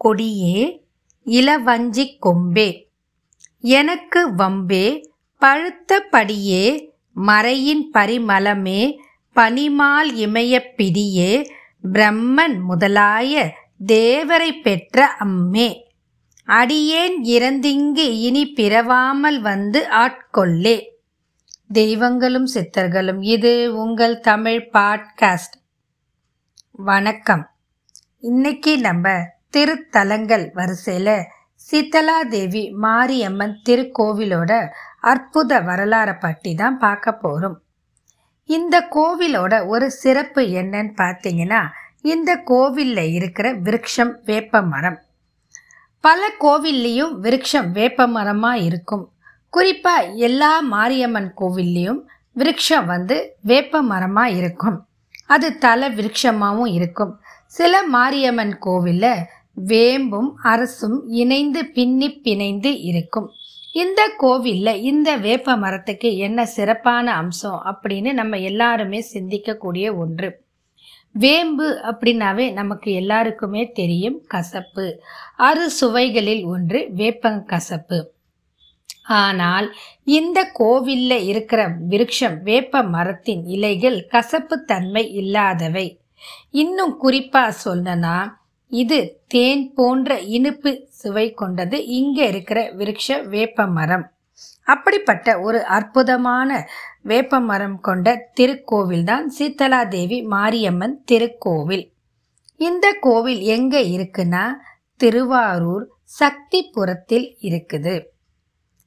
கொடியே இளவஞ்சிக் கொம்பே. எனக்கு வம்பே பழுத்த படியே மறையின் பரிமளமே பனிமால் இமயப் பிடியே பிரம்மன் முதலாய தேவரை பெற்ற அம்மே. அடியேன் இறந்திங்கு இனி பிறவாமல் வந்து ஆட்கொள்ளே. தெய்வங்களும் சித்தர்களும் இது உங்கள் தமிழ் பாட்காஸ்ட். வணக்கம். இன்னைக்கு நம்ம திருத்தலங்கள் வரிசையில் சீத்தலாதேவி தேவி மாரியம்மன் திருக்கோவிலோட அற்புத வரலாறை பற்றி தான் பார்க்க போகிறோம் இந்த கோவிலோட ஒரு சிறப்பு என்னன்னு பார்த்தீங்கன்னா இந்த கோவிலில் இருக்கிற விருட்சம் வேப்ப மரம். பல கோவில்லையும் விருட்சம் வேப்ப மரமாக இருக்கும். குறிப்பாக எல்லா மாரியம்மன் கோவில்லையும் விருட்சம் வந்து வேப்ப மரமாக இருக்கும். அது தலை விருட்சமாகவும் இருக்கும். சில மாரியம்மன் கோவிலில் வேம்பும் அரசும் இணைந்து பின்னி பிணைந்து இருக்கும். இந்த கோவிலில் இந்த வேப்ப மரத்துக்கு என்ன சிறப்பான அம்சம் அப்படின்னு நம்ம எல்லாருமே சிந்திக்கக்கூடிய ஒன்று. வேம்பு அப்படின்னாவே நமக்கு எல்லாருக்குமே தெரியும் கசப்பு. அறு சுவைகளில் ஒன்று வேப்பங் கசப்பு. ஆனால் இந்த கோவிலில் இருக்கிற விருட்சம் வேப்ப மரத்தின் இலைகள் கசப்பு தன்மை இல்லாதவை. இன்னும் குறிப்பாக சொல்லனா இது தேன் போன்ற இனிப்பு சுவை கொண்டது. இங்கே இருக்கிற விருட்ச வேப்ப மரம் அப்படிப்பட்ட ஒரு அற்புதமான வேப்ப மரம் கொண்ட திருக்கோவில் தான் சீத்தலாதேவி மாரியம்மன் திருக்கோவில். இந்த கோவில் எங்க இருக்குன்னா திருவாரூர் சக்திபுரத்தில் இருக்குது.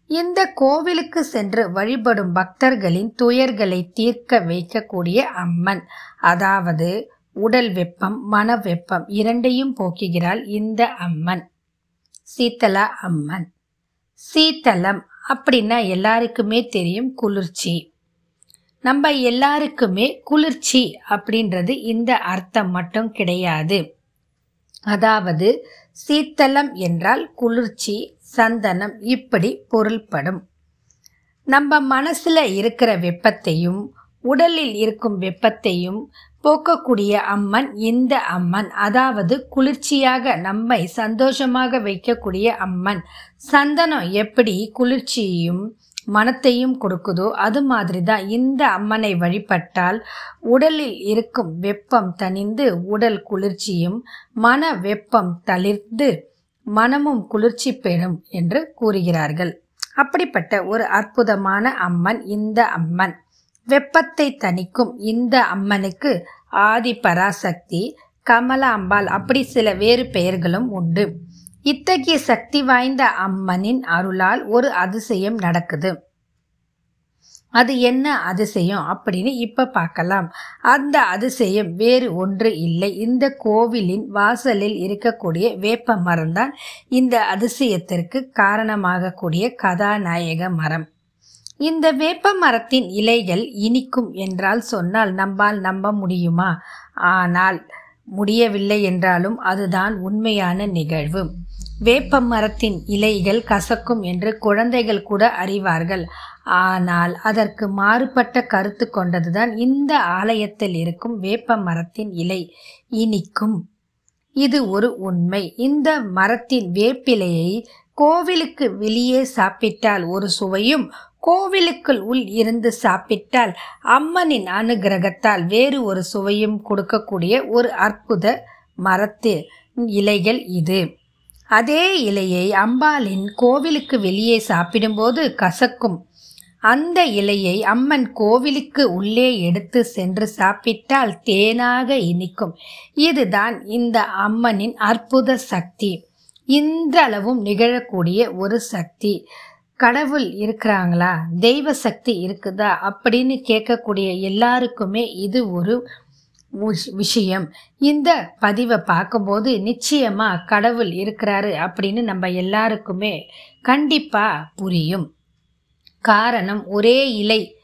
இந்த கோவிலுக்கு சென்று வழிபடும் பக்தர்களின் துயர்களை தீர்க்க வைக்கக்கூடிய அம்மன் அதாவது உடல் வெப்பம் மன வெப்பம் இரண்டையும் போக்குகிறாள் இந்த அம்மன். சீத்தலா அம்மன். சீத்தலம் அப்படின்னா எல்லாருக்குமே தெரியும் குளிர்ச்சி. நம்ம எல்லாருக்குமே குளிர்ச்சி அப்படின்றது இந்த அர்த்தம் மட்டும் கிடையாது. அதாவது சீத்தலம் என்றால் குளிர்ச்சி சந்தனம் இப்படி பொருள்படும். நம்ம மனசுல இருக்கிற வெப்பத்தையும் உடலில் இருக்கும் வெப்பத்தையும் போக்கக்கூடிய அம்மன் இந்த அம்மன். அதாவது குளிர்ச்சியாக நம்மை சந்தோஷமாக வைக்கக்கூடிய அம்மன். சந்தனம் எப்படி குளிர்ச்சியையும் மனத்தையும் கொடுக்குதோ அது மாதிரி தான் இந்த அம்மனை வழிபட்டால் உடலில் இருக்கும் வெப்பம் தணிந்து உடல் குளிர்ச்சியும் மன வெப்பம் தளிர்ந்து மனமும் குளிர்ச்சி பெறும் என்று கூறுகிறார்கள். அப்படிப்பட்ட ஒரு அற்புதமான அம்மன் இந்த அம்மன். வெப்பத்தை தணிக்கும் இந்த அம்மனுக்கு ஆதி பராசக்தி கமலாம்பாள் அப்படி சில வேறு பெயர்களும் உண்டு. இத்தகைய சக்தி வாய்ந்த அம்மனின் அருளால் ஒரு அதிசயம் நடக்குது. அது என்ன அதிசயம் அப்படின்னு இப்ப பார்க்கலாம். அந்த அதிசயம் வேறு ஒன்று இல்லை. இந்த கோவிலின் வாசலில் இருக்கக்கூடிய வேப்ப மரம் தான் இந்த அதிசயத்திற்கு காரணமாகக்கூடிய கதாநாயக மரம். இந்த வேப்ப மரத்தின் இலைகள் இனிக்கும் என்றால் சொன்னால் நம்பால் நம்ப முடியுமா? ஆனால் முடியவில்லை என்றாலும் அதுதான் உண்மையான நிகழ்வு. வேப்ப மரத்தின் இலைகள் கசக்கும் என்று குழந்தைகள் கூட அறிவார்கள். ஆனால் அதற்கு மாறுபட்ட கருத்து கொண்டதுதான் இந்த ஆலயத்தில் இருக்கும் வேப்ப மரத்தின் இலை இனிக்கும். இது ஒரு உண்மை. இந்த மரத்தின் வேப்பிலையை கோவிலுக்கு வெளியே சாப்பிட்டால் ஒரு சுவையும் கோவிலுக்குள் உள் இருந்து சாப்பிட்டால் அம்மனின் அனுகிரகத்தால் வேறு ஒரு சுவையும் கொடுக்கக்கூடிய ஒரு அற்புத மரத்து இலைகள் இது. அதே இலையை அம்பாளின் கோவிலுக்கு வெளியே சாப்பிடும்போது கசக்கும். அந்த இலையை அம்மன் கோவிலுக்கு உள்ளே எடுத்து சென்று சாப்பிட்டால் தேனாக இனிக்கும். இதுதான் இந்த அம்மனின் அற்புத சக்தி. இன்றளவும் நிகழக்கூடிய ஒரு சக்தி. கடவுள் இருக்கிறாங்களா? தெய்வ சக்தி இருக்குதா? அப்படின்னு கேட்கக்கூடிய எல்லாருக்குமே இது ஒரு விஷயம். இந்த பதிவை பார்க்கும்போது நிச்சயமாக கடவுள் இருக்கிறாரு அப்படின்னு நம்ம எல்லாருக்குமே கண்டிப்பாக புரியும். காரணம் ஒரே இலை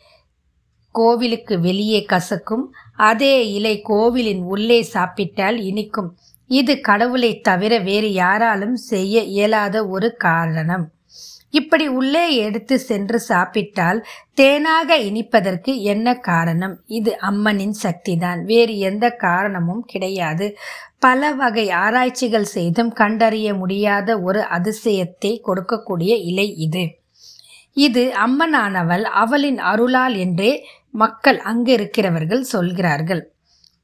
கோவிலுக்கு வெளியே கசக்கும். அதே இலை கோவிலின் உள்ளே சாப்பிட்டால் இனிக்கும். இது கடவுளை தவிர வேறு யாராலும் செய்ய இயலாத ஒரு காரணம். இப்படி உள்ளே எடுத்து சென்று சாப்பிட்டால் தேனாக இனிப்பதற்கு என்ன காரணம்? இது அம்மனின் சக்திதான். வேறு எந்த காரணமும் கிடையாது. பல வகை ஆராய்ச்சிகள் செய்தும் கண்டறிய முடியாத ஒரு அதிசயத்தை கொடுக்கக்கூடிய இலை இது. இது அம்மனானவள் அவளின் அருளால் என்றே மக்கள் அங்கு இருக்கிறவர்கள் சொல்கிறார்கள்.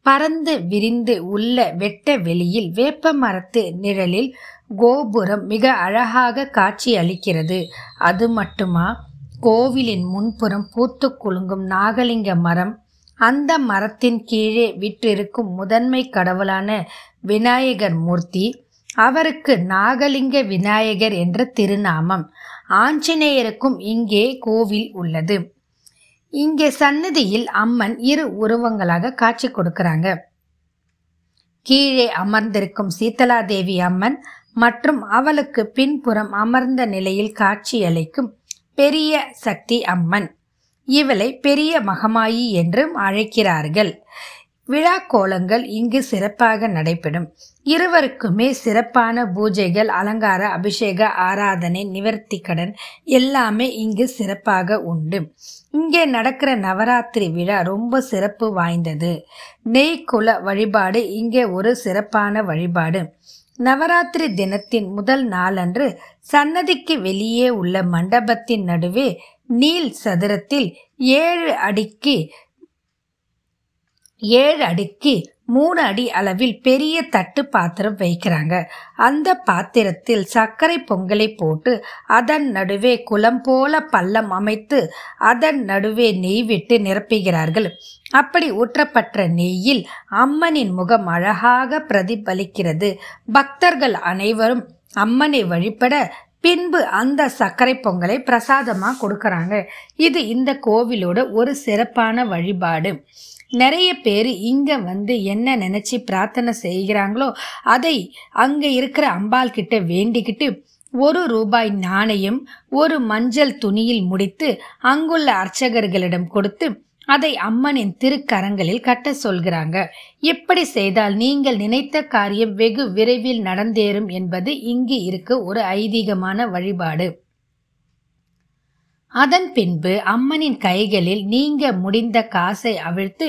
பறந்து விரிந்து உள்ள வெட்ட வெளியில் வேப்ப மரத்து நிழலில் கோபுரம் மிக அழகாக காட்சி அளிக்கிறது அது மட்டுமா? கோவிலின் முன்புறம் பூத்து குலுங்கும் நாகலிங்க மரம். அந்த மரத்தின் கீழே விற்றிருக்கும் முதன்மை கடவுளான விநாயகர் மூர்த்தி அவருக்கு நாகலிங்க விநாயகர் என்ற திருநாமம். ஆஞ்சநேயருக்கும் இங்கே கோவில் உள்ளது. இங்கே சன்னதியில் அம்மன் இரு உருவங்களாக காட்சி கொடுக்கிறாங்க. கீழே அமர்ந்திருக்கும் சீதலாதேவி அம்மன் மற்றும் அவளுக்கு பின்புறம் அமர்ந்த நிலையில் காட்சியளிக்கும் பெரிய சக்தி அம்மன். இவளை பெரிய மகமாயி என்றும் அழைக்கிறார்கள். விழா கோலங்கள் இங்கு சிறப்பாக நடைபெறும். இருவருக்குமே சிறப்பான பூஜைகள் அலங்கார அபிஷேக ஆராதனை நிவர்த்தி கடன் எல்லாமே இங்கு சிறப்பாக உண்டு. இங்கே நடக்கிற நவராத்திரி விழா ரொம்ப சிறப்பு வாய்ந்தது. நெய்க்குல வழிபாடு இங்கே ஒரு சிறப்பான வழிபாடு. நவராத்திரி தினத்தின் முதல் நாளன்று சன்னதிக்கு வெளியே உள்ள மண்டபத்தின் நடுவே நீல் சதுரத்தில் ஏழு அடிக்கு ஏழு அடிக்கு மூணு அடி அளவில் பெரிய தட்டு பாத்திரம் வைக்கிறாங்க. அந்த பாத்திரத்தில் சர்க்கரை பொங்கலை போட்டு அதன் நடுவே குளம் போல பள்ளம் அமைத்து அதன் நடுவே நெய் விட்டு நிரப்புகிறார்கள். அப்படி ஊற்றப்பட்ட நெய்யில் அம்மனின் முகம் அழகாக பிரதிபலிக்கிறது. பக்தர்கள் அனைவரும் அம்மனை வழிபட பின்பு அந்த சர்க்கரை பொங்கலை பிரசாதமாக கொடுக்கறாங்க. இது இந்த கோவிலோட ஒரு சிறப்பான வழிபாடு. நிறைய பேர் இங்கே வந்து என்ன நினச்சி பிரார்த்தனை செய்கிறாங்களோ அதை அங்கே இருக்கிற அம்பாள் கிட்ட வேண்டிக்கிட்டு ஒரு ரூபாய் நாணயம் ஒரு மஞ்சள் துணியில் முடித்து அங்குள்ள அர்ச்சகர்களிடம் கொடுத்து அதை அம்மனின் திருக்கரங்களில் கட்ட சொல்கிறாங்க. எப்படி செய்தால் நீங்கள் நினைத்த காரியம் வெகு விரைவில் நடந்தேறும் என்பது இங்கு இருக்க ஒரு ஐதீகமான வழிபாடு. அதன் பின்பு அம்மனின் கைகளில் நீங்க முடிந்த காசை அவிழ்த்து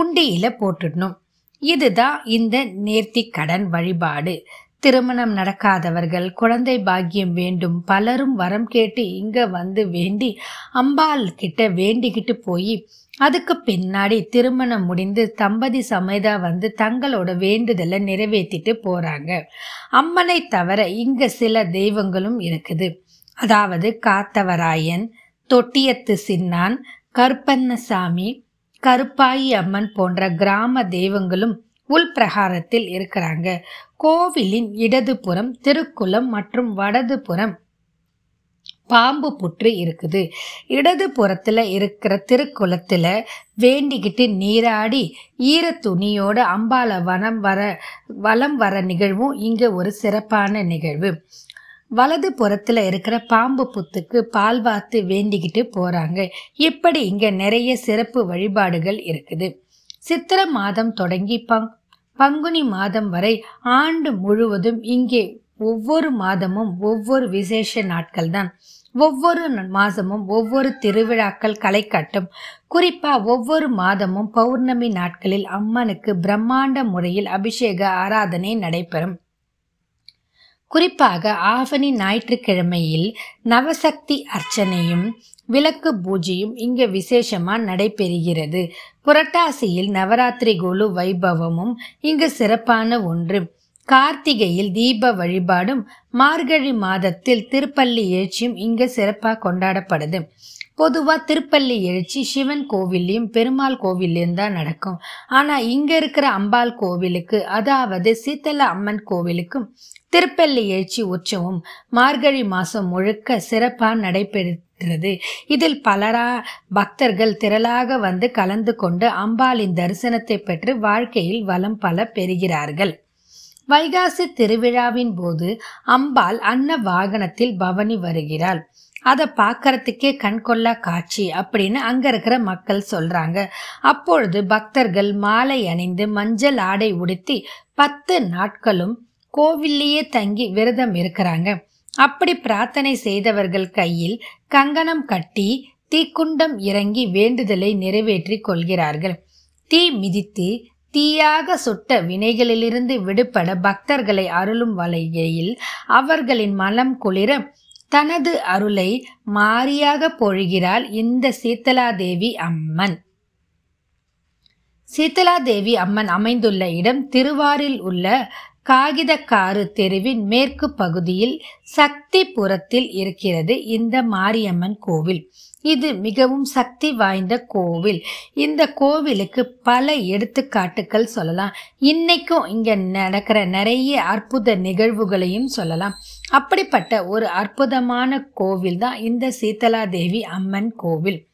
உண்டியில போட்டுடணும். இதுதான் இந்த நேர்த்தி கடன் வழிபாடு. திருமணம் நடக்காதவர்கள் குழந்தை பாக்கியம் வேண்டும் பலரும் வரம் கேட்டு இங்க வந்து வேண்டி அம்பாள் கிட்ட வேண்டிக்கிட்டு போய் அதுக்கு பின்னாடி திருமணம் முடிந்து தம்பதி சமேதா வந்து தங்களோட வேண்டுதலை நிறைவேற்றிட்டு போறாங்க. அம்மனை தவிர இங்க சில தெய்வங்களும் இருக்குது. அதாவது காத்தவராயன் தொட்டியத்து சின்னான் கருப்பண்ணசாமி கருப்பாயி அம்மன் போன்ற கிராம தெய்வங்களும் உள்பிரகாரத்தில் இருக்கிறாங்க. கோவிலின் இடதுபுறம் திருக்குளம் மற்றும் வடதுபுறம் பாம்பு புற்று இருக்குது. இடது புறத்துல இருக்கிற திருக்குளத்துல வேண்டிக்கிட்டு நீராடி ஈர துணியோடு அம்பால வனம் வர வலம் வர நிகழ்வும் இங்க ஒரு சிறப்பான நிகழ்வு. வலது புறத்துல இருக்கிற பாம்பு புத்துக்கு பால் வாத்து வேண்டிக்கிட்டு போறாங்க. இப்படி இங்க நிறைய சிறப்பு வழிபாடுகள் இருக்குது. சித்திர மாதம் தொடங்கி பங் பங்குனி மாதம் வரை ஆண்டு முழுவதும் இங்கே ஒவ்வொரு மாதமும் ஒவ்வொரு விசேஷ நாட்கள் தான். ஒவ்வொரு மாதமும் ஒவ்வொரு திருவிழாக்கள் களை கட்டும் குறிப்பா ஒவ்வொரு மாதமும் பௌர்ணமி நாட்களில் அம்மனுக்கு பிரம்மாண்ட முறையில் அபிஷேக ஆராதனை நடைபெறும். குறிப்பாக ஆவணி ஞாயிற்றுக்கிழமையில் நவசக்தி அர்ச்சனையும் விளக்கு பூஜையும் இங்கு விசேஷமாக நடைபெறுகிறது. புரட்டாசியில் நவராத்திரி குழு வைபவமும் இங்கு சிறப்பான ஒன்று. கார்த்திகையில் தீப வழிபாடும் மார்கழி மாதத்தில் திருப்பள்ளி எழுச்சியும் இங்கு சிறப்பாக கொண்டாடப்படுது. பொதுவாக திருப்பள்ளி எழுச்சி சிவன் கோவில்லையும் பெருமாள் கோவில்லையும் தான் நடக்கும். ஆனால் இங்கே இருக்கிற அம்பாள் கோவிலுக்கு அதாவது சீத்தல அம்மன் கோவிலுக்கும் திருப்பள்ளி எழுச்சி உற்சவம் மார்கழி மாசம் முழுக்க சிறப்பாக நடைபெறுகிறது. இதில் பலரா பக்தர்கள் திரளாக வந்து கலந்து கொண்டு அம்பாளின் தரிசனத்தை பெற்று வாழ்க்கையில் வளம் பல பெறுகிறார்கள். வைகாசி திருவிழாவின் போது அம்பாள் அன்ன வாகனத்தில் பவனி வருகிறாள். அதை பார்க்கறதுக்கே கண்கொள்ளா காட்சி அப்படின்னு அங்க இருக்கிற மக்கள் சொல்றாங்க. அப்பொழுது பக்தர்கள் மாலை அணிந்து மஞ்சள் ஆடை உடுத்தி பத்து நாட்களும் கோவிலேயே தங்கி விரதம் இருக்கிறாங்க. அப்படி பிரார்த்தனை செய்தவர்கள் கையில் கங்கணம் கட்டி தீக்குண்டம் இறங்கி வேண்டுதலை நிறைவேற்றிக் கொள்கிறார்கள். தீ மிதித்து தீயாக சுட்ட வினைகளிலிருந்து விடுபட பக்தர்களை அருளும் வலையில் அவர்களின் மனம் குளிர தனது அருளை மாறியாக பொழிகிறாள் இந்த சீத்தலாதேவி அம்மன். சீத்தலாதேவி அம்மன் அமைந்துள்ள இடம் திருவாரில் உள்ள காகிதக்காரு தெருவின் மேற்கு பகுதியில் சக்திபுரத்தில் இருக்கிறது இந்த மாரியம்மன் கோவில். இது மிகவும் சக்தி வாய்ந்த கோவில். இந்த கோவிலுக்கு பல எடுத்துக்காட்டுகள் சொல்லலாம். இன்னைக்கும் இங்க நடக்கிற நிறைய அற்புத நிகழ்வுகளையும் சொல்லலாம். அப்படிப்பட்ட ஒரு அற்புதமான கோவில் தான் இந்த சீதலாதேவி அம்மன் கோவில்.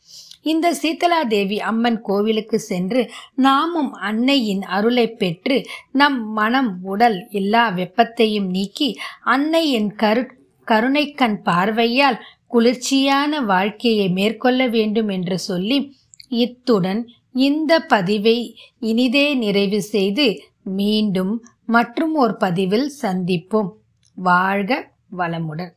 இந்த சீதலாதேவி அம்மன் கோவிலுக்கு சென்று நாமும் அன்னையின் அருளை பெற்று நம் மனம் உடல் எல்லா வெப்பத்தையும் நீக்கி அன்னையின் கரு கருணைக்கண் பார்வையால் குளிர்ச்சியான வாழ்க்கையை மேற்கொள்ள வேண்டும் என்று சொல்லி இத்துடன் இந்த பதிவை இனிதே நிறைவு செய்து மீண்டும் மற்றும் ஒரு பதிவில் சந்திப்போம். வாழ்க வளமுடன்.